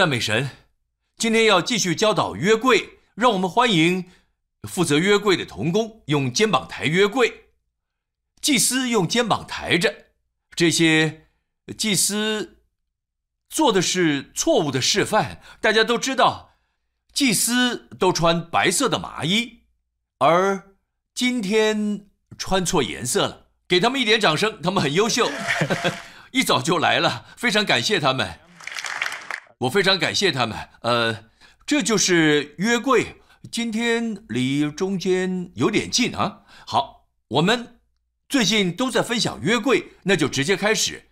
赞美神！今天要继续教导约柜，让我们欢迎负责约柜的童工用肩膀抬约柜，祭司用肩膀抬着。这些祭司做的是错误的示范。大家都知道，祭司都穿白色的麻衣，而今天穿错颜色了。给他们一点掌声，他们很优秀，一早就来了，非常感谢他们。我非常感谢他们。呃，这就是约柜，今天离中间有点近啊。好，我们最近都在分享约柜，那就直接开始。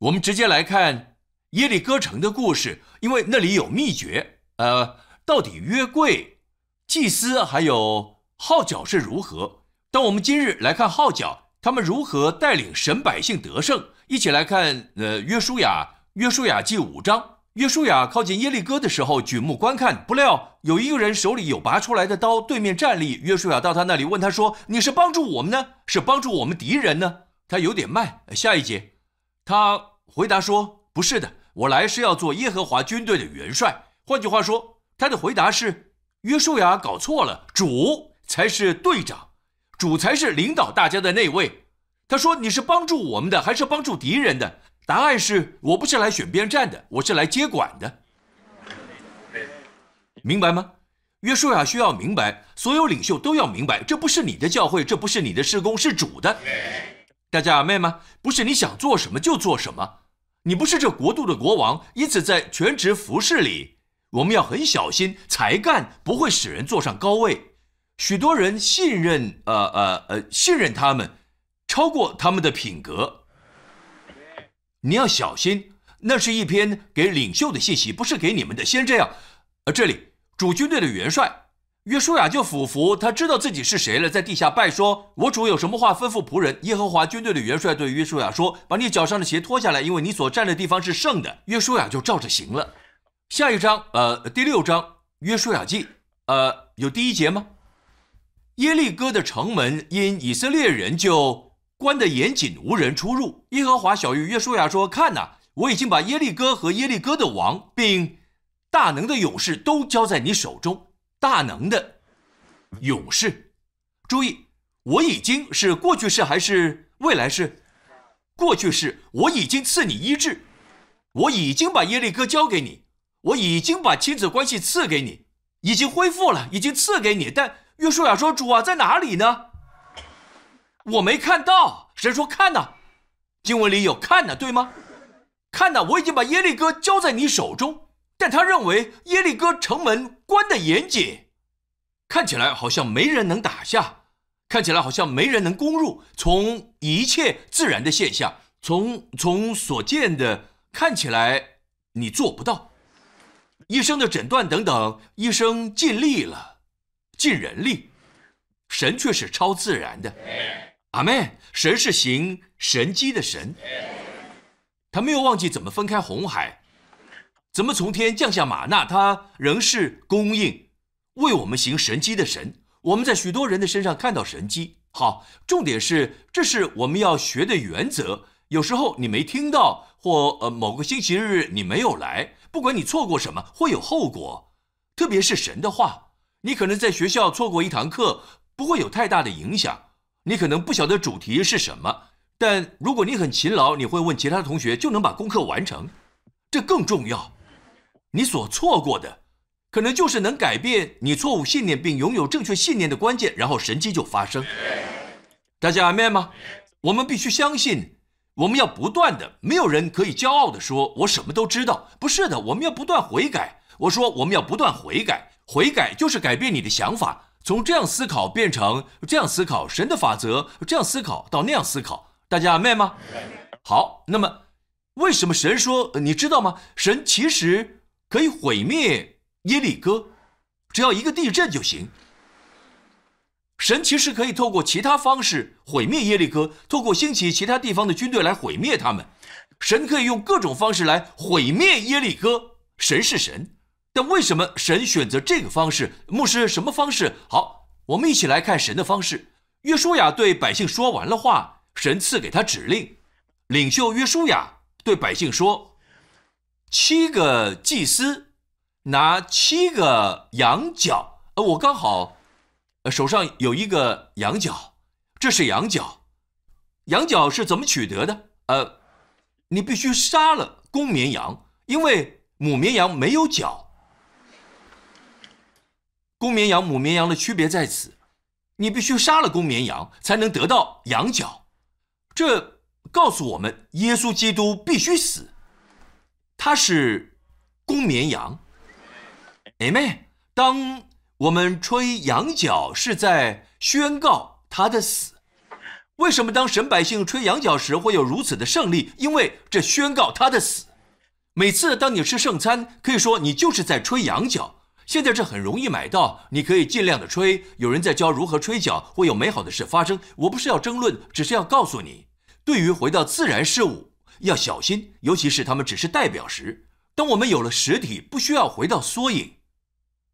我们直接来看耶利哥城的故事，因为那里有秘诀。呃，到底约柜、祭司还有号角是如何？当我们今日来看号角。他们如何带领神百姓得胜？一起来看，呃，约书亚，约书亚记五章。约书亚靠近耶利哥的时候，举目观看，不料有一个人手里有拔出来的刀，对面站立。约书亚到他那里问他说：“你是帮助我们呢，是帮助我们敌人呢？”他有点慢。下一节，他回答说：“不是的，我来是要做耶和华军队的元帅。”换句话说，他的回答是：约书亚搞错了，主才是队长。主才是领导大家的那位。他说：“你是帮助我们的，还是帮助敌人的？”答案是：我不是来选边站的，我是来接管的。明白吗？约书亚需要明白，所有领袖都要明白，这不是你的教会，这不是你的施工，是主的。大家阿妹吗？不是你想做什么就做什么，你不是这国度的国王，因此在全职服饰里，我们要很小心，才干不会使人坐上高位。许多人信任，呃呃呃，信任他们，超过他们的品格。你要小心，那是一篇给领袖的信息，不是给你们的。先这样，呃，这里主军队的元帅约书亚就俯伏，他知道自己是谁了，在地下拜说：“我主有什么话吩咐仆人？”耶和华军队的元帅对约书亚说：“把你脚上的鞋脱下来，因为你所站的地方是圣的。”约书亚就照着行了。下一章，呃，第六章约书亚记，呃，有第一节吗？耶利哥的城门因以色列人就关得严谨，无人出入。耶和华小谕约书亚说：“看呐，我已经把耶利哥和耶利哥的王，并大能的勇士都交在你手中。大能的勇士，注意，我已经是过去式还是未来式？过去式，我已经赐你医治，我已经把耶利哥交给你，我已经把亲子关系赐给你，已经恢复了，已经赐给你，但。”约书亚说：“主啊，在哪里呢？我没看到。”神说：“看呐，经文里有看呢，对吗？看呐，我已经把耶利哥交在你手中。但他认为耶利哥城门关得严谨，看起来好像没人能打下，看起来好像没人能攻入。从一切自然的现象，从从所见的看起来，你做不到。医生的诊断等等，医生尽力了。”尽人力，神却是超自然的。阿妹，神是行神机的神，他没有忘记怎么分开红海，怎么从天降下玛纳，他仍是供应，为我们行神机的神。我们在许多人的身上看到神机。好，重点是，这是我们要学的原则。有时候你没听到，或呃某个星期日你没有来，不管你错过什么，会有后果。特别是神的话。你可能在学校错过一堂课，不会有太大的影响。你可能不晓得主题是什么，但如果你很勤劳，你会问其他同学，就能把功课完成。这更重要。你所错过的，可能就是能改变你错误信念并拥有正确信念的关键，然后神迹就发生。大家阿门吗？我们必须相信，我们要不断的，没有人可以骄傲的说，我什么都知道。不是的，我们要不断悔改。我说，我们要不断悔改。悔改就是改变你的想法，从这样思考变成这样思考，神的法则这样思考到那样思考，大家明白吗？好，那么为什么神说你知道吗？神其实可以毁灭耶利哥，只要一个地震就行。神其实可以透过其他方式毁灭耶利哥，透过兴起其他地方的军队来毁灭他们。神可以用各种方式来毁灭耶利哥，神是神。但为什么神选择这个方式？牧师，什么方式？好，我们一起来看神的方式。约书亚对百姓说完了话，神赐给他指令。领袖约书亚对百姓说：“七个祭司拿七个羊角，呃，我刚好，呃，手上有一个羊角，这是羊角。羊角是怎么取得的？呃，你必须杀了公绵羊，因为母绵羊没有角。公绵羊、母绵羊的区别在此，你必须杀了公绵羊才能得到羊角。这告诉我们，耶稣基督必须死。他是公绵羊，哎妹，当我们吹羊角，是在宣告他的死。为什么当神百姓吹羊角时会有如此的胜利？因为这宣告他的死。每次当你吃圣餐，可以说你就是在吹羊角。现在这很容易买到，你可以尽量的吹。有人在教如何吹角，会有美好的事发生。我不是要争论，只是要告诉你，对于回到自然事物。要小心，尤其是他们只是代表时。当我们有了实体，不需要回到缩影。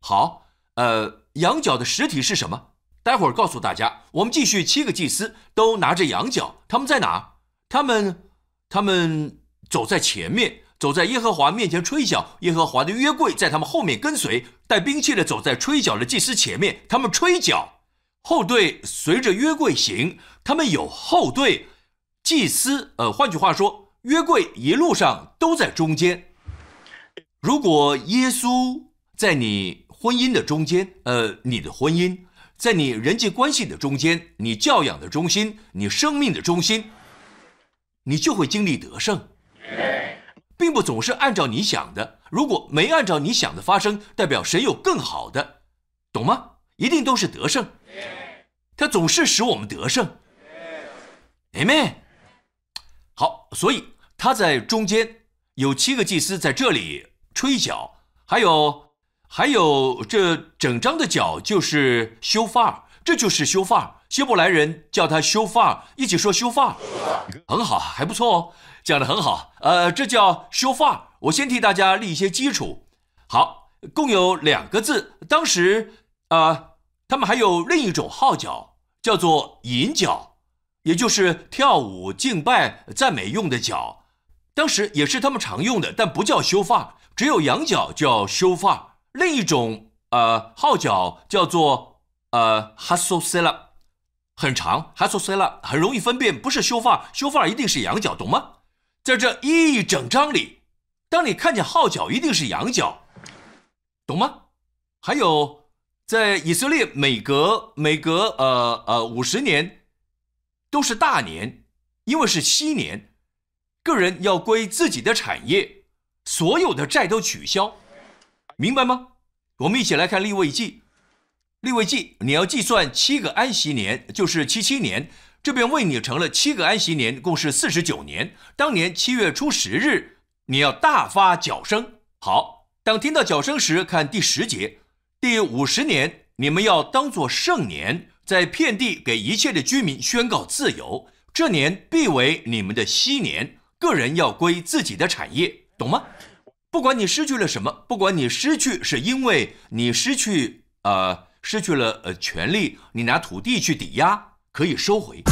好，呃，羊角的实体是什么？待会儿告诉大家。我们继续，七个祭司都拿着羊角，他们在哪？他们，他们走在前面，走在耶和华面前吹角。耶和华的约柜在他们后面跟随，带兵器的走在吹角的祭司前面，他们吹角，后队随着约柜行。他们有后队，祭司，呃，换句话说。约柜一路上都在中间。如果耶稣在你婚姻的中间，呃，你的婚姻在你人际关系的中间，你教养的中心，你生命的中心，你就会经历得胜，并不总是按照你想的。如果没按照你想的发生，代表神有更好的，懂吗？一定都是得胜，他总是使我们得胜。Amen。好，所以他在中间有七个祭司在这里吹角，还有还有这整张的角就是修发，这就是修发。希伯来人叫他修发，一起说修发，很好，还不错哦，讲的很好。呃，这叫修发。我先替大家立一些基础。好，共有两个字。当时啊，他们还有另一种号角，叫做银角。也就是跳舞、敬拜、赞美用的角，当时也是他们常用的，但不叫修发，只有羊角叫修发。另一种呃号角叫做呃哈索塞拉，很长，哈索塞拉很容易分辨，不是修发，修发一定是羊角，懂吗？在这一整章里，当你看见号角，一定是羊角，懂吗？还有在以色列，每隔每隔呃呃五十年。都是大年，因为是西年，个人要归自己的产业，所有的债都取消，明白吗？我们一起来看立位记，立位记，你要计算七个安息年，就是七七年，这边为你成了七个安息年，共是四十九年。当年七月初十日，你要大发脚声。好，当听到脚声时，看第十节，第五十年，你们要当作圣年。在遍地给一切的居民宣告自由，这年必为你们的昔年。个人要归自己的产业，懂吗？不管你失去了什么，不管你失去是因为你失去呃失去了呃权利，你拿土地去抵押可以收回。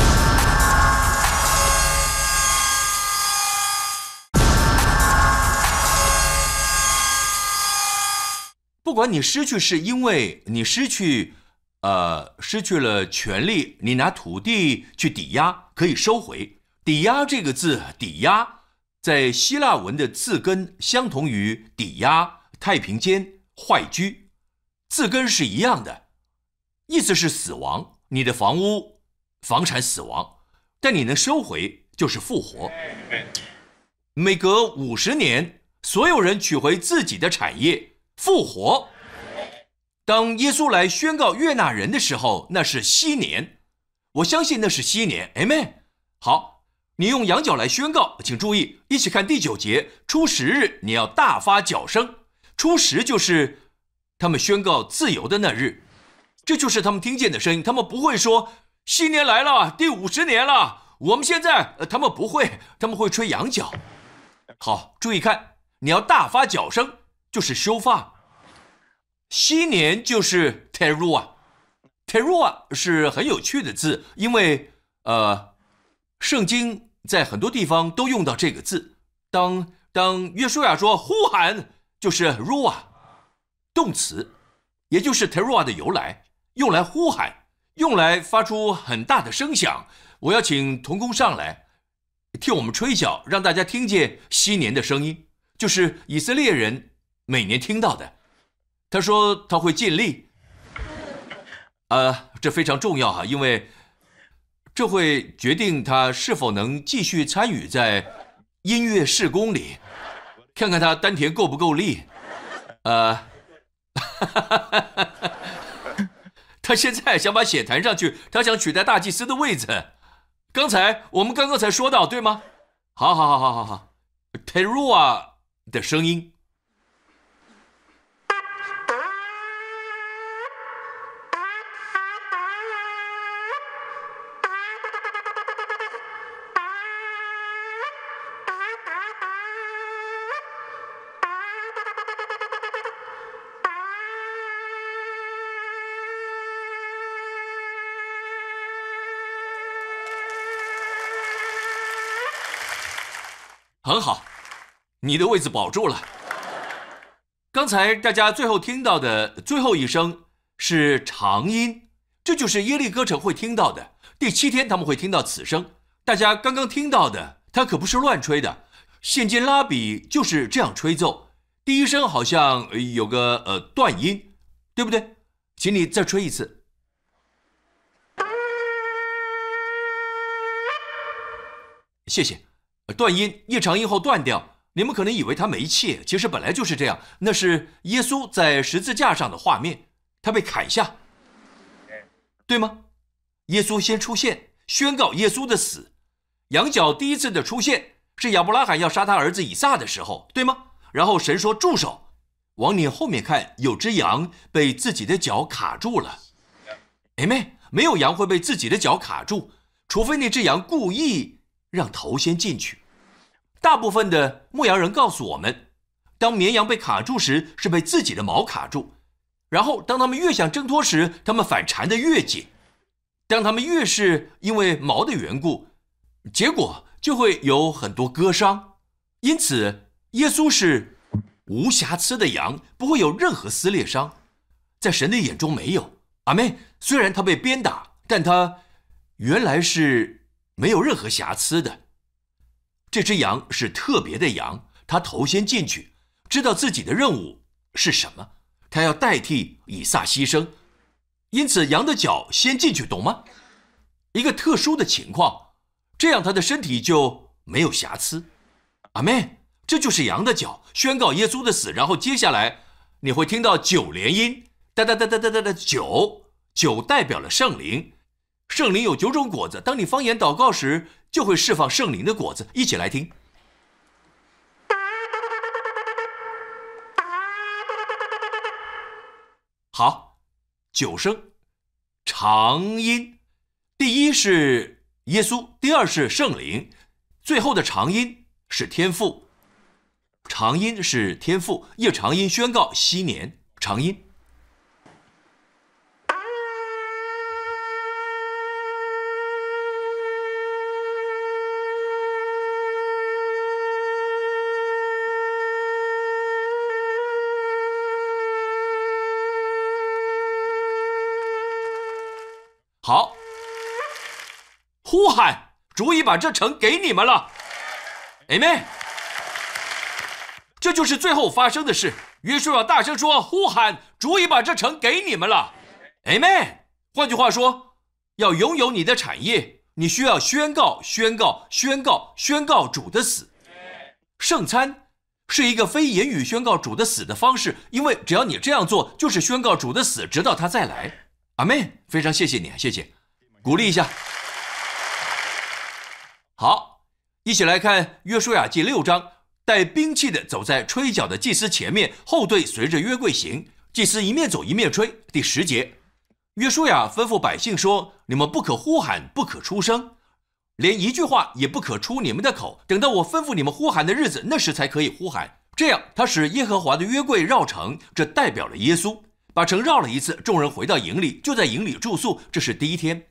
不管你失去是因为你失去。呃，失去了权利，你拿土地去抵押可以收回。抵押这个字，抵押在希腊文的字根相同于抵押、太平间、坏居，字根是一样的，意思是死亡。你的房屋、房产死亡，但你能收回就是复活。每隔五十年，所有人取回自己的产业，复活。当耶稣来宣告悦纳人的时候，那是昔年，我相信那是昔年。Amen。好，你用羊角来宣告，请注意，一起看第九节。初十日，你要大发角声。初十就是他们宣告自由的那日，这就是他们听见的声音。他们不会说新年来了，第五十年了。我们现在，他们不会，他们会吹羊角。好，注意看，你要大发角声，就是修发。新年就是 terua，terua 是很有趣的字，因为呃，圣经在很多地方都用到这个字。当当约书亚说呼喊，就是 rua，动词，也就是 terua 的由来，用来呼喊，用来发出很大的声响。我要请童工上来，替我们吹角，让大家听见新年的声音，就是以色列人每年听到的。他说他会尽力，呃，这非常重要哈，因为这会决定他是否能继续参与在音乐事工里，看看他丹田够不够力。呃，他现在想把血弹上去，他想取代大祭司的位置。刚才我们刚刚才说到，对吗？好好好好好好，Terua 的声音。很好，你的位置保住了。刚才大家最后听到的最后一声是长音，这就是耶利哥城会听到的。第七天他们会听到此声。大家刚刚听到的，它可不是乱吹的。现今拉比就是这样吹奏。第一声好像有个呃断音，对不对？请你再吹一次。谢谢。断音，一长音后断掉。你们可能以为他没气，其实本来就是这样。那是耶稣在十字架上的画面，他被砍下，对吗？耶稣先出现，宣告耶稣的死。羊角第一次的出现是亚伯拉罕要杀他儿子以撒的时候，对吗？然后神说住手，往你后面看，有只羊被自己的脚卡住了。哎妹，没有羊会被自己的脚卡住，除非那只羊故意。让头先进去。大部分的牧羊人告诉我们，当绵羊被卡住时，是被自己的毛卡住；然后当他们越想挣脱时，他们反缠的越紧。当他们越是因为毛的缘故，结果就会有很多割伤。因此，耶稣是无瑕疵的羊，不会有任何撕裂伤，在神的眼中没有。阿妹，虽然他被鞭打，但他原来是。没有任何瑕疵的，这只羊是特别的羊。它头先进去，知道自己的任务是什么，它要代替以撒牺牲，因此羊的脚先进去，懂吗？一个特殊的情况，这样它的身体就没有瑕疵。阿妹，这就是羊的脚，宣告耶稣的死。然后接下来你会听到九连音，哒哒哒哒哒哒哒，九九代表了圣灵。圣灵有九种果子，当你方言祷告时，就会释放圣灵的果子。一起来听。好，九声长音，第一是耶稣，第二是圣灵，最后的长音是天父。长音是天父，一长音宣告新年。长音。好，喊，主已把这城给你们了，Amen。这就是最后发生的事。约书亚大声说：“呼喊，主已把这城给你们了，Amen。”换句话说，要拥有你的产业，你需要宣告、宣告、宣告、宣告主的死。圣餐是一个非言语宣告主的死的方式，因为只要你这样做，就是宣告主的死，直到他再来。阿妹，非常谢谢你，谢谢，鼓励一下。好，一起来看约书亚记六章，带兵器的走在吹角的祭司前面，后队随着约柜行，祭司一面走一面吹。第十节，约书亚吩咐百姓说：“你们不可呼喊，不可出声，连一句话也不可出你们的口，等到我吩咐你们呼喊的日子，那时才可以呼喊。这样，他使耶和华的约柜绕城，这代表了耶稣。”把城绕了一次，众人回到营里，就在营里住宿。这是第一天，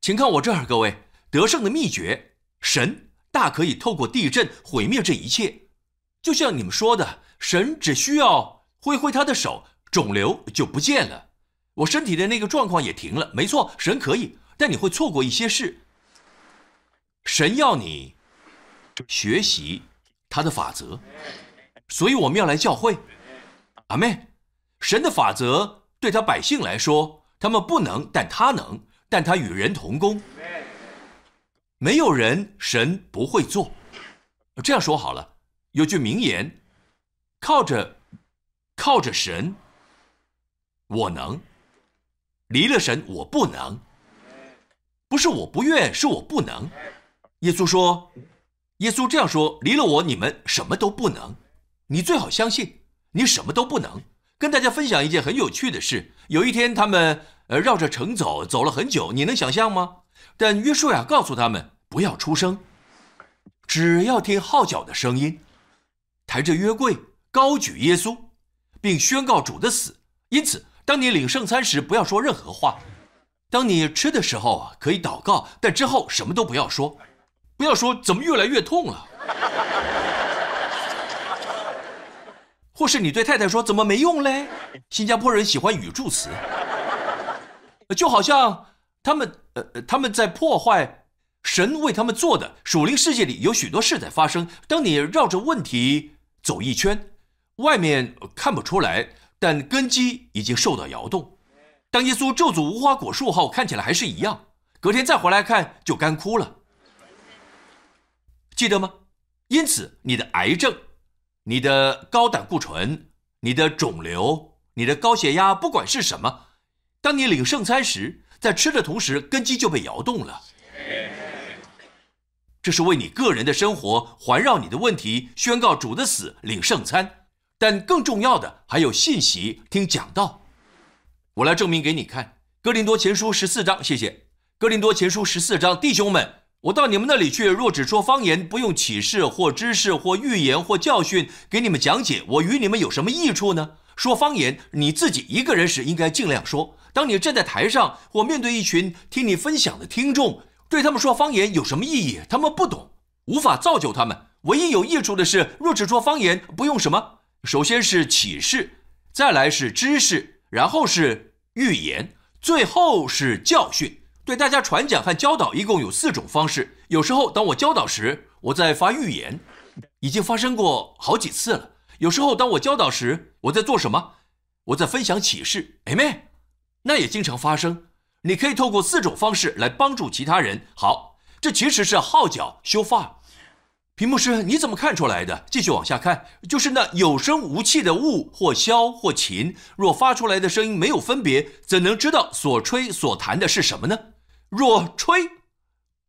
请看我这儿，各位得胜的秘诀：神大可以透过地震毁灭这一切。就像你们说的，神只需要挥挥他的手，肿瘤就不见了，我身体的那个状况也停了。没错，神可以，但你会错过一些事。神要你学习他的法则，所以我们要来教会。阿妹，神的法则对他百姓来说，他们不能，但他能，但他与人同工。没有人神不会做。这样说好了，有句名言：靠着靠着神，我能；离了神，我不能。不是我不愿，是我不能。耶稣说：“耶稣这样说，离了我，你们什么都不能。你最好相信，你什么都不能。”跟大家分享一件很有趣的事：有一天，他们呃绕着城走，走了很久，你能想象吗？但约书亚告诉他们不要出声，只要听号角的声音，抬着约柜，高举耶稣，并宣告主的死。因此，当你领圣餐时，不要说任何话；当你吃的时候，可以祷告，但之后什么都不要说。不要说怎么越来越痛了，或是你对太太说怎么没用嘞？新加坡人喜欢语助词，就好像。他们呃，他们在破坏神为他们做的属灵世界里有许多事在发生。当你绕着问题走一圈，外面看不出来，但根基已经受到摇动。当耶稣咒诅无花果树后，看起来还是一样。隔天再回来看，就干枯了。记得吗？因此，你的癌症、你的高胆固醇、你的肿瘤、你的高血压，不管是什么，当你领圣餐时。在吃的同时，根基就被摇动了。这是为你个人的生活环绕你的问题，宣告主的死，领圣餐。但更重要的还有信息，听讲道。我来证明给你看，《哥林多前书》十四章。谢谢，《哥林多前书》十四章，弟兄们，我到你们那里去，若只说方言，不用启示或知识或预言或教训给你们讲解，我与你们有什么益处呢？说方言，你自己一个人时应该尽量说。当你站在台上，或面对一群听你分享的听众，对他们说方言有什么意义？他们不懂，无法造就他们。唯一有益处的是，若只说方言，不用什么，首先是启示，再来是知识，然后是预言，最后是教训。对大家传讲和教导，一共有四种方式。有时候，当我教导时，我在发预言，已经发生过好几次了。有时候，当我教导时，我在做什么？我在分享启示。哎妹。那也经常发生。你可以透过四种方式来帮助其他人。好，这其实是号角修发。屏幕师，你怎么看出来的？继续往下看，就是那有声无气的物，或箫或琴，若发出来的声音没有分别，怎能知道所吹所弹的是什么呢？若吹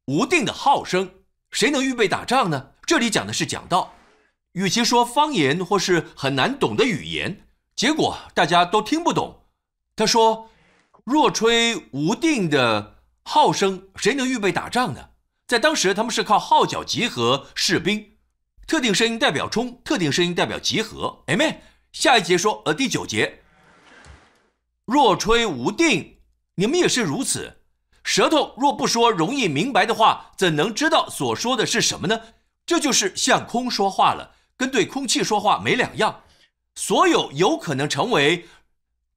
无定的号声，谁能预备打仗呢？这里讲的是讲道，与其说方言或是很难懂的语言，结果大家都听不懂。他说。若吹无定的号声，谁能预备打仗呢？在当时，他们是靠号角集合士兵，特定声音代表冲，特定声音代表集合。哎妹，下一节说，呃，第九节，若吹无定，你们也是如此。舌头若不说容易明白的话，怎能知道所说的是什么呢？这就是向空说话了，跟对空气说话没两样。所有有可能成为。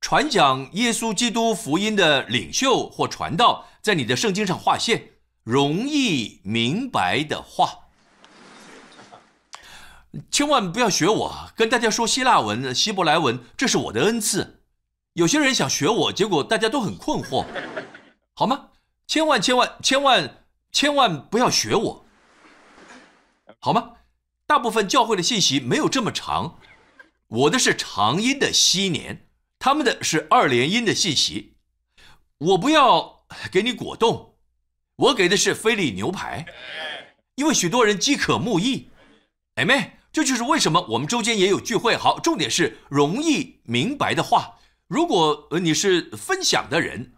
传讲耶稣基督福音的领袖或传道，在你的圣经上划线，容易明白的话，千万不要学我，跟大家说希腊文、希伯来文，这是我的恩赐。有些人想学我，结果大家都很困惑，好吗？千万千万千万千万不要学我，好吗？大部分教会的信息没有这么长，我的是长音的昔年。他们的是二连音的信息，我不要给你果冻，我给的是菲力牛排，因为许多人饥渴慕义。哎妹，这就是为什么我们周间也有聚会。好，重点是容易明白的话。如果你是分享的人，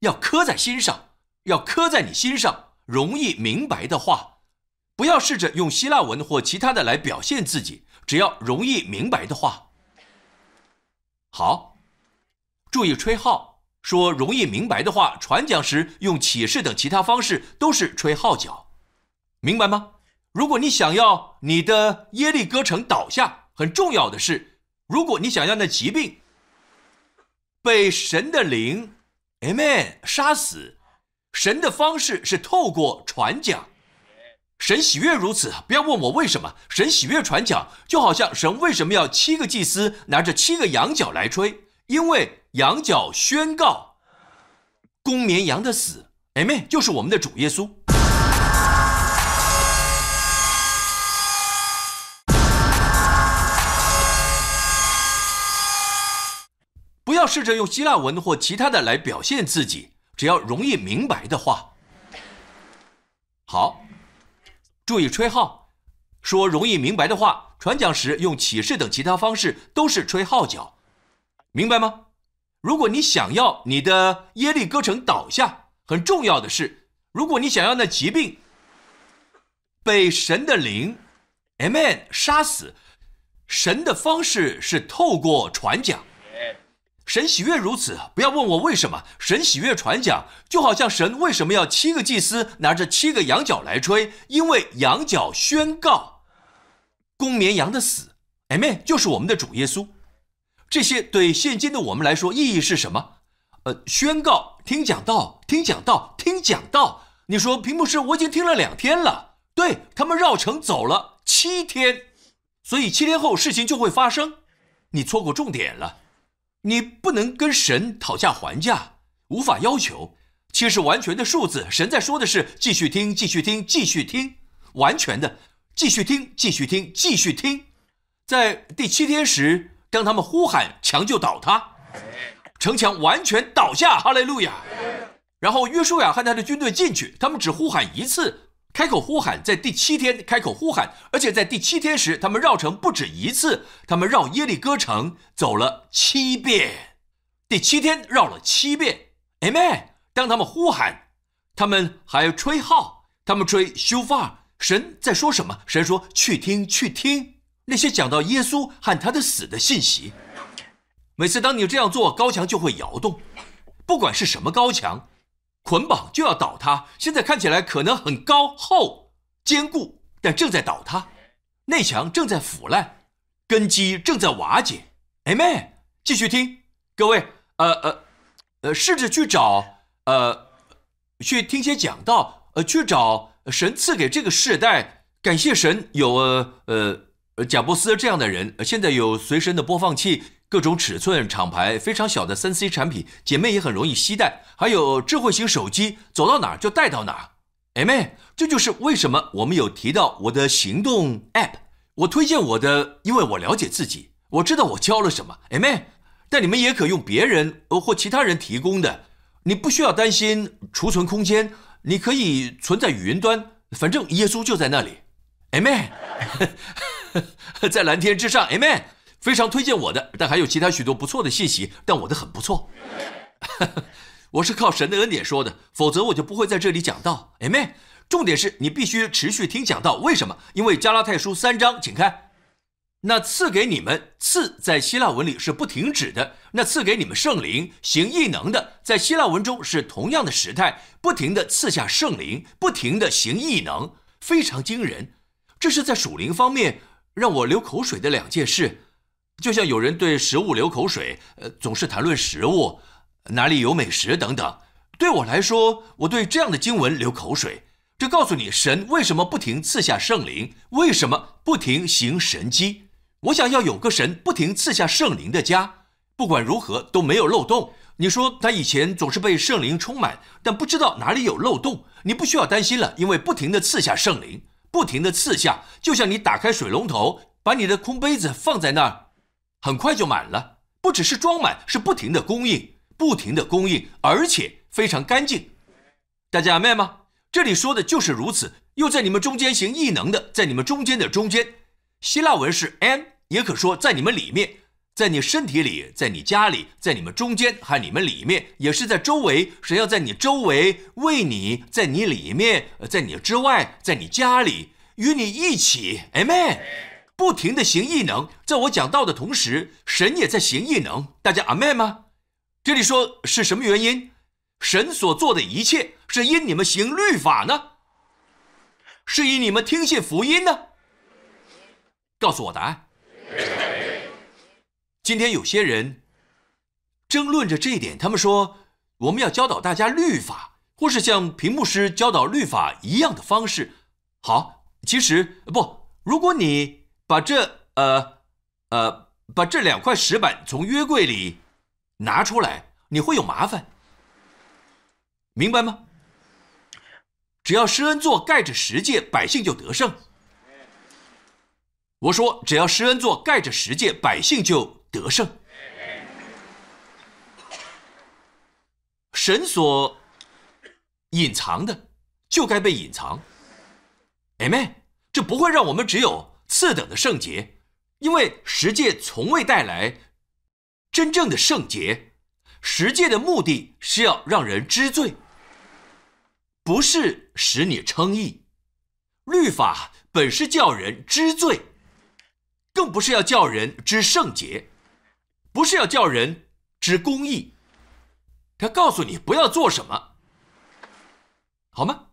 要刻在心上，要刻在你心上，容易明白的话，不要试着用希腊文或其他的来表现自己，只要容易明白的话。好。注意吹号，说容易明白的话；传讲时用启示等其他方式，都是吹号角，明白吗？如果你想要你的耶利哥城倒下，很重要的是，如果你想要那疾病被神的灵，Amen，杀死，神的方式是透过传讲。神喜悦如此，不要问我为什么。神喜悦传讲，就好像神为什么要七个祭司拿着七个羊角来吹，因为羊角宣告公绵羊的死。哎妹就是我们的主耶稣。不要试着用希腊文或其他的来表现自己，只要容易明白的话。好。注意吹号，说容易明白的话。传讲时用启示等其他方式都是吹号角，明白吗？如果你想要你的耶利哥城倒下，很重要的是，如果你想要那疾病被神的灵，Amen，杀死，神的方式是透过传讲。神喜悦如此，不要问我为什么。神喜悦传讲，就好像神为什么要七个祭司拿着七个羊角来吹，因为羊角宣告公绵羊的死。Amen，就是我们的主耶稣。这些对现今的我们来说意义是什么？呃，宣告，听讲道，听讲道，听讲道。你说屏幕师我已经听了两天了，对他们绕城走了七天，所以七天后事情就会发生。你错过重点了。你不能跟神讨价还价，无法要求。七是完全的数字，神在说的是继续听，继续听，继续听，完全的继续听，继续听，继续听。在第七天时，当他们呼喊，墙就倒塌，城墙完全倒下。哈利路亚。然后约书亚和他的军队进去，他们只呼喊一次。开口呼喊，在第七天开口呼喊，而且在第七天时，他们绕城不止一次，他们绕耶利哥城走了七遍。第七天绕了七遍，Amen。当他们呼喊，他们还吹号，他们吹修发。神在说什么？神说：“去听，去听那些讲到耶稣和他的死的信息。”每次当你这样做，高墙就会摇动，不管是什么高墙。捆绑就要倒塌，现在看起来可能很高厚坚固，但正在倒塌，内墙正在腐烂，根基正在瓦解。Amen。继续听，各位，呃呃呃，试着去找，呃，去听些讲道，呃，去找神赐给这个世代，感谢神有呃呃呃贾伯斯这样的人，现在有随身的播放器。各种尺寸、厂牌非常小的三 C 产品，姐妹也很容易携带。还有智慧型手机，走到哪儿就带到哪。Amen。这就是为什么我们有提到我的行动 App。我推荐我的，因为我了解自己，我知道我教了什么。哎妹。但你们也可用别人或其他人提供的，你不需要担心储存空间，你可以存在云端，反正耶稣就在那里。哎妹。在蓝天之上。Amen。非常推荐我的，但还有其他许多不错的信息，但我的很不错。我是靠神的恩典说的，否则我就不会在这里讲道。Amen。重点是你必须持续听讲道，为什么？因为加拉太书三章，请看，那赐给你们赐在希腊文里是不停止的，那赐给你们圣灵行异能的，在希腊文中是同样的时态，不停的赐下圣灵，不停的行异能，非常惊人。这是在属灵方面让我流口水的两件事。就像有人对食物流口水，呃，总是谈论食物，哪里有美食等等。对我来说，我对这样的经文流口水。这告诉你，神为什么不停赐下圣灵，为什么不停行神迹。我想要有个神不停赐下圣灵的家，不管如何都没有漏洞。你说他以前总是被圣灵充满，但不知道哪里有漏洞。你不需要担心了，因为不停的赐下圣灵，不停的刺下，就像你打开水龙头，把你的空杯子放在那儿。很快就满了，不只是装满，是不停的供应，不停的供应，而且非常干净。大家明白吗？这里说的就是如此。又在你们中间行异能的，在你们中间的中间，希腊文是 an，也可说在你们里面，在你身体里，在你家里，在你们中间还你们里面，也是在周围。神要在你周围为你，在你里面，在你之外，在你家里与你一起。Amen。不停的行异能，在我讲道的同时，神也在行异能。大家阿妹吗？这里说是什么原因？神所做的一切是因你们行律法呢？是以你们听信福音呢？告诉我答案。今天有些人争论着这一点，他们说我们要教导大家律法，或是像屏幕师教导律法一样的方式。好，其实不，如果你把这呃呃把这两块石板从约柜里拿出来，你会有麻烦，明白吗？只要施恩座盖着十诫，百姓就得胜。我说，只要施恩座盖着十诫，百姓就得胜。神所隐藏的，就该被隐藏。哎妹。这不会让我们只有次等的圣洁，因为十诫从未带来真正的圣洁。十诫的目的是要让人知罪。不是使你称义，律法本是叫人知罪，更不是要叫人知圣洁，不是要叫人知公义。他告诉你不要做什么，好吗？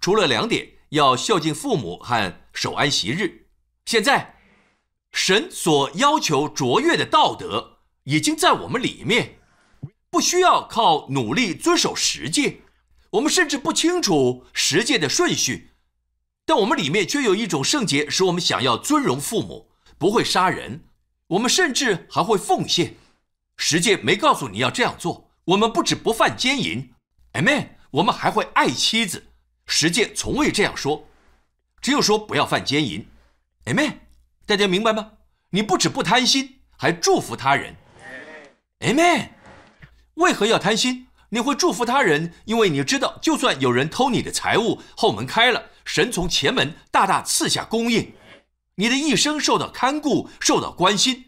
除了两点，要孝敬父母和守安息日。现在，神所要求卓越的道德已经在我们里面，不需要靠努力遵守十诫。我们甚至不清楚十诫的顺序，但我们里面却有一种圣洁，使我们想要尊荣父母，不会杀人。我们甚至还会奉献。十诫没告诉你要这样做。我们不止不犯奸淫，Amen。我们还会爱妻子。十诫从未这样说，只有说不要犯奸淫，Amen。大家明白吗？你不止不贪心，还祝福他人，Amen。为何要贪心？你会祝福他人，因为你知道，就算有人偷你的财物，后门开了，神从前门大大赐下供应，你的一生受到看顾，受到关心。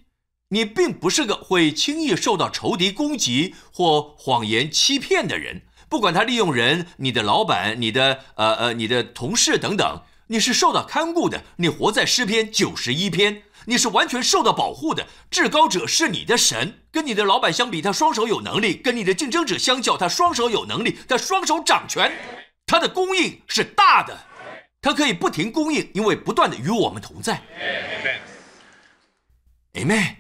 你并不是个会轻易受到仇敌攻击或谎言欺骗的人，不管他利用人、你的老板、你的呃呃、你的同事等等，你是受到看顾的。你活在诗篇九十一篇。你是完全受到保护的，至高者是你的神。跟你的老板相比，他双手有能力；跟你的竞争者相较，他双手有能力，他双手掌权，他的供应是大的，他可以不停供应，因为不断的与我们同在。Amen。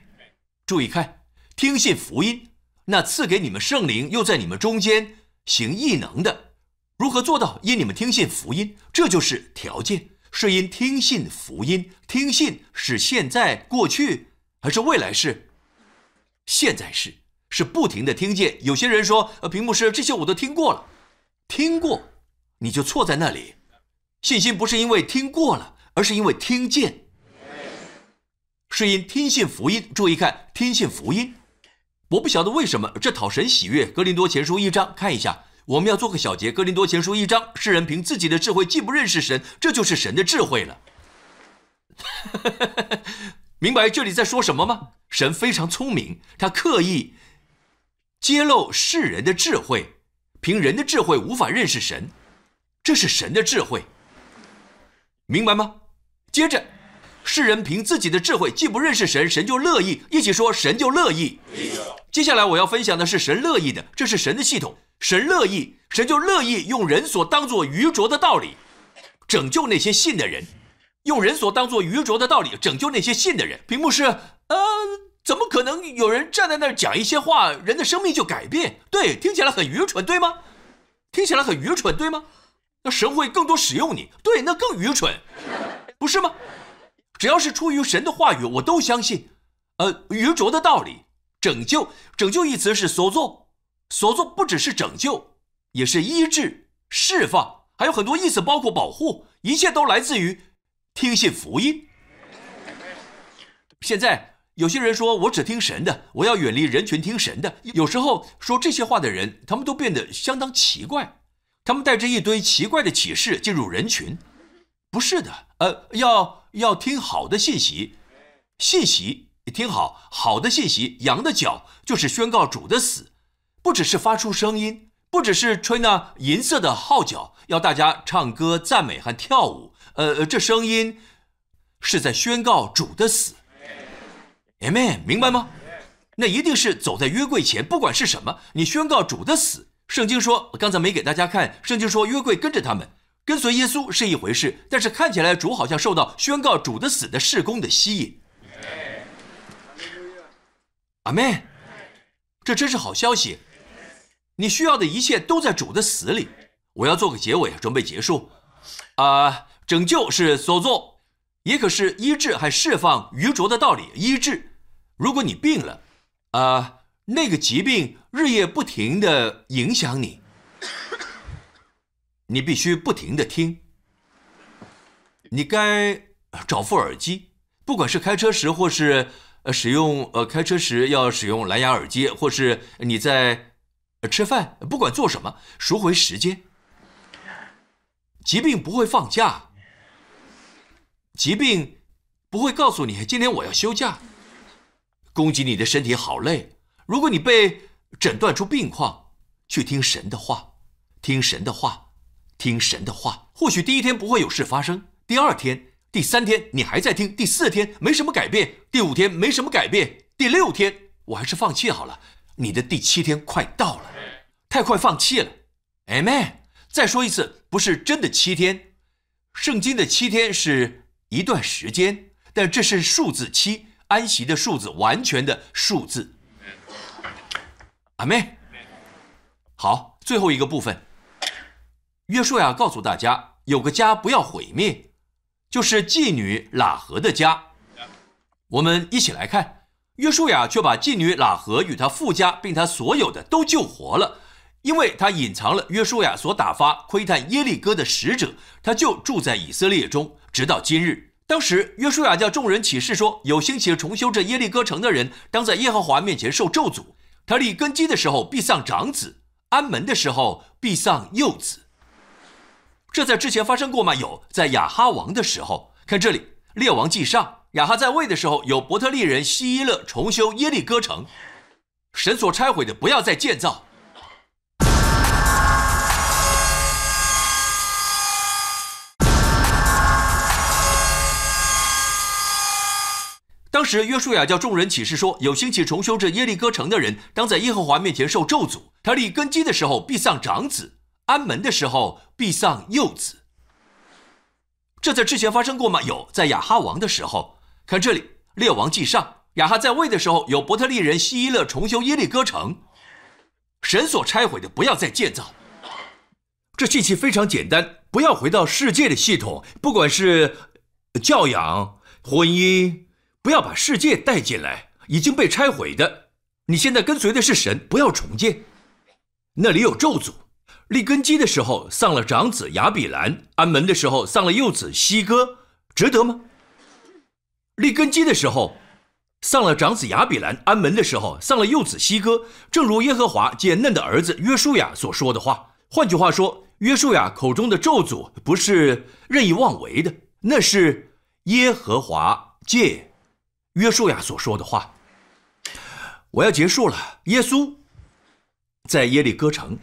注意看，听信福音，那赐给你们圣灵又在你们中间行异能的，如何做到？因你们听信福音，这就是条件。是因听信福音，听信是现在、过去还是未来式？现在式是不停的听见。有些人说，呃，屏幕是这些我都听过了，听过你就错在那里。信心不是因为听过了，而是因为听见。是因听信福音。注意看，听信福音。我不晓得为什么这讨神喜悦。格林多前书一章，看一下。我们要做个小结，《哥林多前书》一章，世人凭自己的智慧既不认识神，这就是神的智慧了。明白这里在说什么吗？神非常聪明，他刻意揭露世人的智慧，凭人的智慧无法认识神，这是神的智慧，明白吗？接着，世人凭自己的智慧既不认识神，神就乐意一起说，神就乐意。接下来我要分享的是神乐意的，这是神的系统。神乐意，神就乐意用人所当作愚拙的道理，拯救那些信的人；用人所当作愚拙的道理拯救那些信的人。屏幕是，呃，怎么可能有人站在那儿讲一些话，人的生命就改变？对，听起来很愚蠢，对吗？听起来很愚蠢，对吗？那神会更多使用你，对，那更愚蠢，不是吗？只要是出于神的话语，我都相信。呃，愚拙的道理，拯救，拯救一词是所作。所作不只是拯救，也是医治、释放，还有很多意思，包括保护，一切都来自于听信福音。现在有些人说我只听神的，我要远离人群听神的。有时候说这些话的人，他们都变得相当奇怪，他们带着一堆奇怪的启示进入人群。不是的，呃，要要听好的信息，信息听好，好的信息，羊的脚就是宣告主的死。不只是发出声音，不只是吹那银色的号角，要大家唱歌赞美和跳舞。呃，这声音是在宣告主的死。Amen，明白吗？那一定是走在约柜前，不管是什么，你宣告主的死。圣经说，我刚才没给大家看，圣经说约柜跟着他们，跟随耶稣是一回事，但是看起来主好像受到宣告主的死的事工的吸引。阿门。这真是好消息。你需要的一切都在主的死里。我要做个结尾，准备结束。啊，拯救是所做，也可是医治还释放愚拙的道理。医治，如果你病了，啊，那个疾病日夜不停的影响你，你必须不停的听。你该找副耳机，不管是开车时或是呃使用呃开车时要使用蓝牙耳机，或是你在。吃饭，不管做什么，赎回时间。疾病不会放假，疾病不会告诉你今天我要休假。攻击你的身体好累。如果你被诊断出病况，去听神的话，听神的话，听神的话。或许第一天不会有事发生，第二天、第三天你还在听，第四天没什么改变，第五天没什么改变，第六天我还是放弃好了。你的第七天快到了，太快放弃了，Amen。再说一次，不是真的七天，圣经的七天是一段时间，但这是数字七，安息的数字，完全的数字。阿妹，好，最后一个部分，约书亚告诉大家，有个家不要毁灭，就是妓女喇合的家。我们一起来看。约书亚却把妓女喇合与他父家，并他所有的都救活了，因为他隐藏了约书亚所打发窥探耶利哥的使者，他就住在以色列中，直到今日。当时约书亚叫众人起誓说：有兴起重修这耶利哥城的人，当在耶和华面前受咒诅。他立根基的时候必丧长子，安门的时候必丧幼子。这在之前发生过吗？有，在雅哈王的时候。看这里，列王记上。雅哈在位的时候，有伯特利人希伊勒重修耶利哥城，神所拆毁的不要再建造。当时约书亚叫众人起誓说：有兴起重修这耶利哥城的人，当在耶和华面前受咒诅。他立根基的时候必丧长子，安门的时候必丧幼子。这在之前发生过吗？有，在亚哈王的时候。看这里，《列王记上》，亚哈在位的时候，有伯特利人希伊勒重修耶利哥城，神所拆毁的不要再建造。这信息非常简单，不要回到世界的系统，不管是教养、婚姻，不要把世界带进来，已经被拆毁的。你现在跟随的是神，不要重建。那里有咒诅，立根基的时候丧了长子亚比兰，安门的时候丧了幼子希哥，值得吗？立根基的时候，丧了长子亚比兰；安门的时候，丧了幼子希哥。正如耶和华见嫩的儿子约书亚所说的话。换句话说，约书亚口中的咒诅不是任意妄为的，那是耶和华借约书亚所说的话。我要结束了。耶稣在耶利哥城，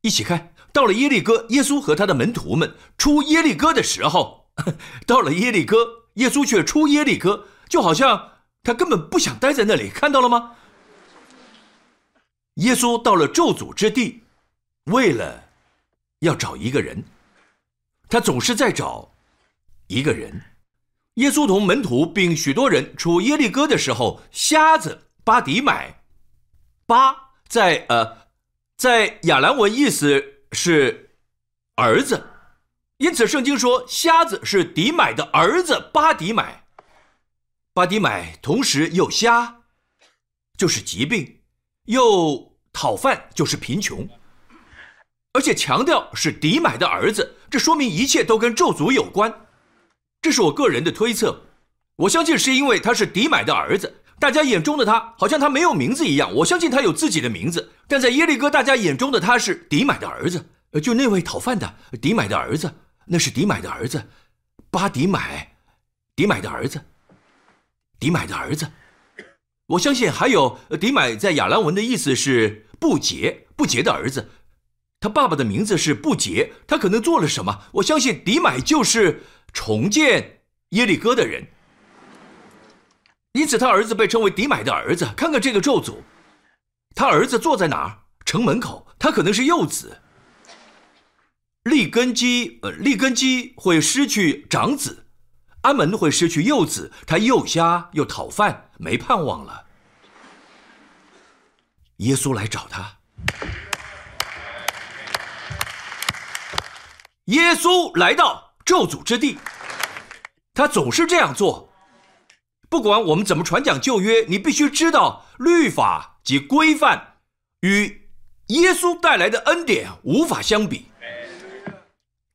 一起看到了耶利哥。耶稣和他的门徒们出耶利哥的时候，到了耶利哥。耶稣却出耶利哥，就好像他根本不想待在那里，看到了吗？耶稣到了咒诅之地，为了要找一个人，他总是在找一个人。耶稣同门徒并许多人出耶利哥的时候，瞎子巴迪买，巴在呃，在亚兰文意思是儿子。因此，圣经说瞎子是迪买的儿子巴迪买。巴迪买同时又瞎，就是疾病；又讨饭，就是贫穷。而且强调是迪买的儿子，这说明一切都跟咒诅有关。这是我个人的推测，我相信是因为他是迪买的儿子，大家眼中的他好像他没有名字一样。我相信他有自己的名字，但在耶利哥大家眼中的他是迪买的儿子，就那位讨饭的迪买的儿子。那是迪买的儿子，巴迪买，迪买的儿子，迪买的儿子。我相信还有迪买在亚兰文的意思是不洁，不洁的儿子。他爸爸的名字是不洁，他可能做了什么？我相信迪买就是重建耶利哥的人，因此他儿子被称为迪买的儿子。看看这个咒诅，他儿子坐在哪儿？城门口，他可能是幼子。利根基，呃，利根基会失去长子，阿门会失去幼子，他又瞎又讨饭，没盼望了。耶稣来找他，耶稣来到咒诅之地，他总是这样做。不管我们怎么传讲旧约，你必须知道律法及规范与耶稣带来的恩典无法相比。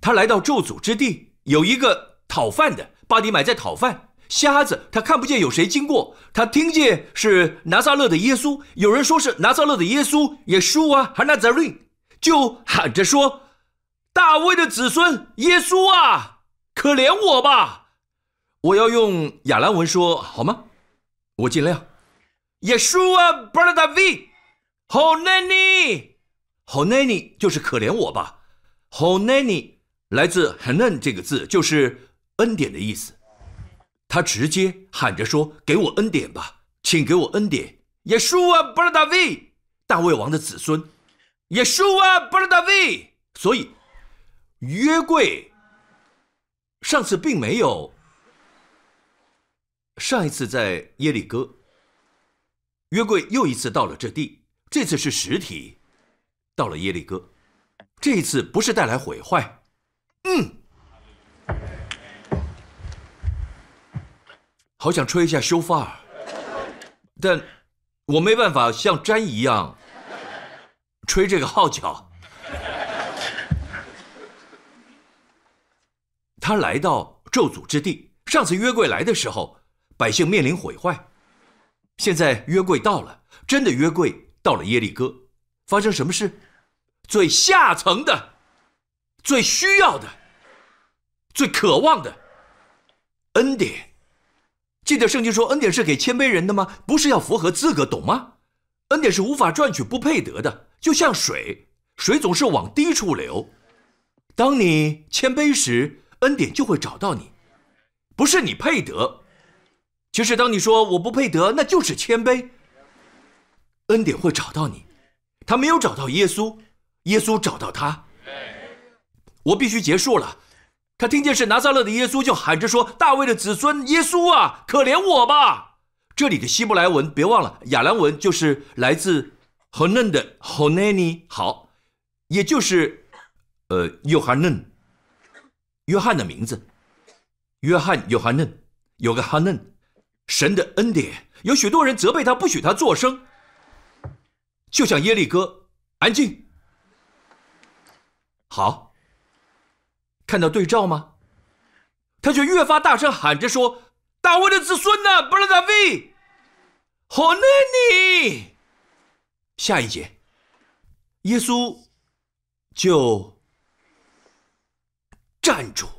他来到咒诅之地，有一个讨饭的巴迪买在讨饭，瞎子他看不见有谁经过，他听见是拿撒勒的耶稣，有人说是拿撒勒的耶稣，耶稣啊，哈纳泽瑞，就喊着说：“大卫的子孙耶稣啊，可怜我吧！”我要用亚兰文说好吗？我尽量。耶稣啊，巴拉达维，好难尼，好难尼就是可怜我吧，好难尼来自好奈这个字，就是恩典的意思。他直接喊着说：“给我恩典吧，请给我恩典。”耶稣啊，巴拉达维，大卫王的子孙。耶稣啊，巴拉达维。所以约柜上次并没有。上一次在耶利哥，约柜又一次到了这地，这次是实体到了耶利哥，这一次不是带来毁坏，嗯，好想吹一下修发，但我没办法像詹一样吹这个号角。他来到咒诅之地，上次约柜来的时候。百姓面临毁坏，现在约柜到了，真的约柜到了耶利哥，发生什么事？最下层的、最需要的、最渴望的恩典。记得圣经说恩典是给谦卑人的吗？不是要符合资格，懂吗？恩典是无法赚取、不配得的，就像水，水总是往低处流。当你谦卑时，恩典就会找到你，不是你配得。其实，当你说我不配得，那就是谦卑。恩典会找到你，他没有找到耶稣，耶稣找到他。我必须结束了。他听见是拿撒勒的耶稣，就喊着说：“大卫的子孙耶稣啊，可怜我吧！”这里的希伯来文别忘了，亚兰文就是来自 Honan 的 Honani，好，也就是呃约翰嫩，约翰的名字，约翰有哈嫩，有个哈嫩。神的恩典，有许多人责备他，不许他作声。就像耶利哥，安静。好，看到对照吗？他却越发大声喊着说：“大卫的子孙呐，布拉达维，好难你。”下一节，耶稣就站住。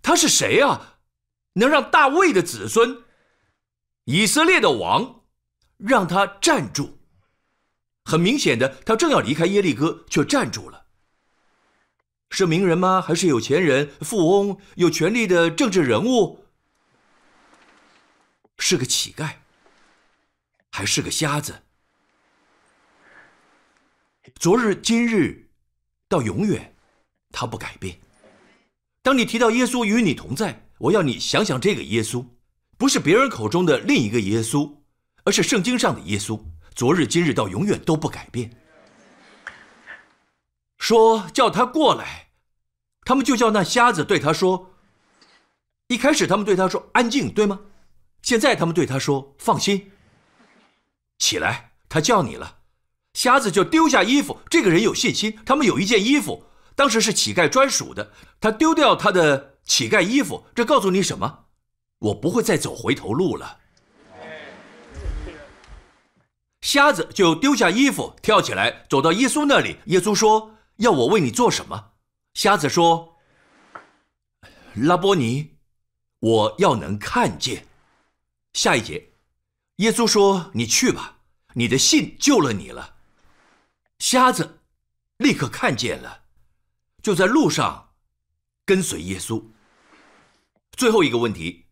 他是谁啊？能让大卫的子孙、以色列的王让他站住，很明显的，他正要离开耶利哥，却站住了。是名人吗？还是有钱人、富翁、有权力的政治人物？是个乞丐，还是个瞎子？昨日、今日，到永远，他不改变。当你提到耶稣与你同在。我要你想想，这个耶稣不是别人口中的另一个耶稣，而是圣经上的耶稣，昨日、今日到永远都不改变。说叫他过来，他们就叫那瞎子对他说。一开始他们对他说安静，对吗？现在他们对他说放心，起来，他叫你了。瞎子就丢下衣服，这个人有信心。他们有一件衣服，当时是乞丐专属的，他丢掉他的。乞丐衣服，这告诉你什么？我不会再走回头路了。瞎子就丢下衣服，跳起来走到耶稣那里。耶稣说：“要我为你做什么？”瞎子说：“拉波尼，我要能看见。”下一节，耶稣说：“你去吧，你的信救了你了。”瞎子立刻看见了，就在路上跟随耶稣。最后一个问题，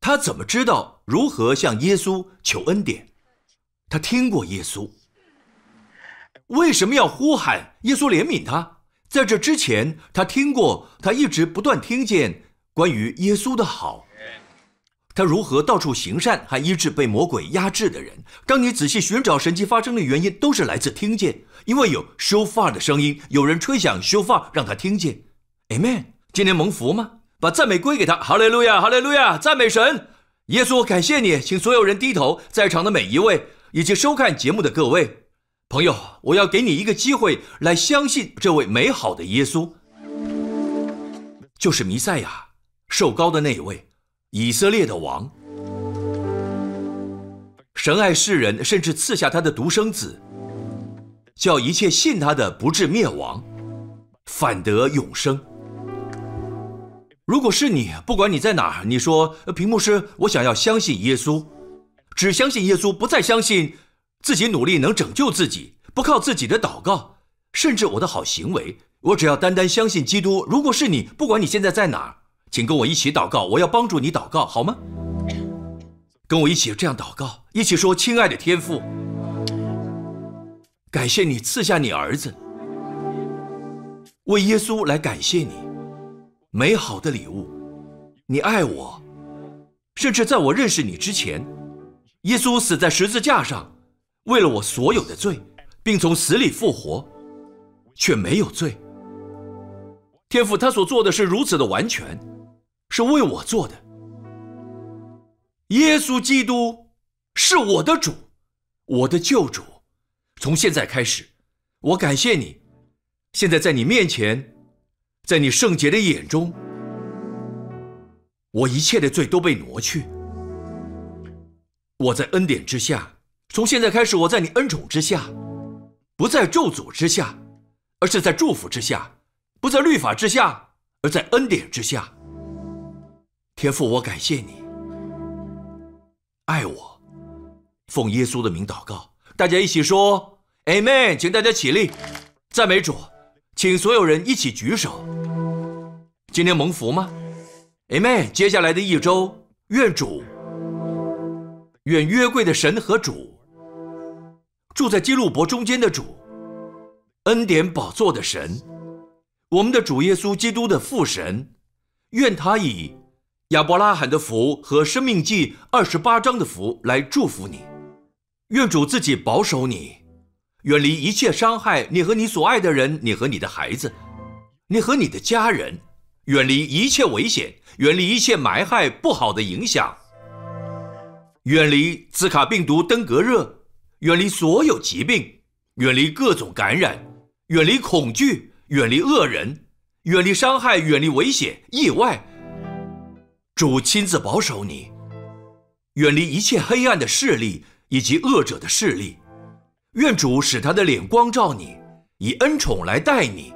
他怎么知道如何向耶稣求恩典？他听过耶稣。为什么要呼喊耶稣怜悯他？在这之前，他听过，他一直不断听见关于耶稣的好。他如何到处行善，还医治被魔鬼压制的人？当你仔细寻找神迹发生的原因，都是来自听见，因为有 show far 的声音，有人吹响 show far 让他听见。Amen。今天蒙福吗？把赞美归给他。哈利路亚，哈利路亚，赞美神。耶稣，感谢你，请所有人低头，在场的每一位以及收看节目的各位朋友，我要给你一个机会来相信这位美好的耶稣，就是弥赛亚，受高的那一位。以色列的王，神爱世人，甚至赐下他的独生子，叫一切信他的不至灭亡，反得永生。如果是你，不管你在哪儿，你说屏幕师，我想要相信耶稣，只相信耶稣，不再相信自己努力能拯救自己，不靠自己的祷告，甚至我的好行为，我只要单单相信基督。如果是你，不管你现在在哪儿。请跟我一起祷告，我要帮助你祷告，好吗？跟我一起这样祷告，一起说：“亲爱的天父，感谢你赐下你儿子，为耶稣来感谢你美好的礼物。你爱我，甚至在我认识你之前，耶稣死在十字架上，为了我所有的罪，并从死里复活，却没有罪。天父，他所做的是如此的完全。”是为我做的。耶稣基督是我的主，我的救主。从现在开始，我感谢你。现在在你面前，在你圣洁的眼中，我一切的罪都被挪去。我在恩典之下。从现在开始，我在你恩宠之下，不在咒诅之下，而是在祝福之下；不在律法之下，而在恩典之下。天父，我感谢你，爱我，奉耶稣的名祷告，大家一起说 Amen，请大家起立，赞美主，请所有人一起举手。今天蒙福吗？Amen。接下来的一周，愿主，愿约柜的神和主，住在基路伯中间的主，恩典宝座的神，我们的主耶稣基督的父神，愿他以。亚伯拉罕的福和生命记二十八章的福来祝福你，愿主自己保守你，远离一切伤害你和你所爱的人，你和你的孩子，你和你的家人，远离一切危险，远离一切埋害不好的影响，远离兹卡病毒登革热，远离所有疾病，远离各种感染，远离恐惧，远离恶人，远离伤害，远离危险。意外。主亲自保守你，远离一切黑暗的势力以及恶者的势力。愿主使他的脸光照你，以恩宠来待你，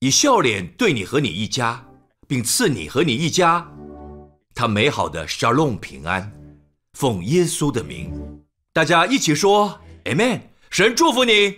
以笑脸对你和你一家，并赐你和你一家他美好的沙龙平安。奉耶稣的名，大家一起说 Amen。神祝福你。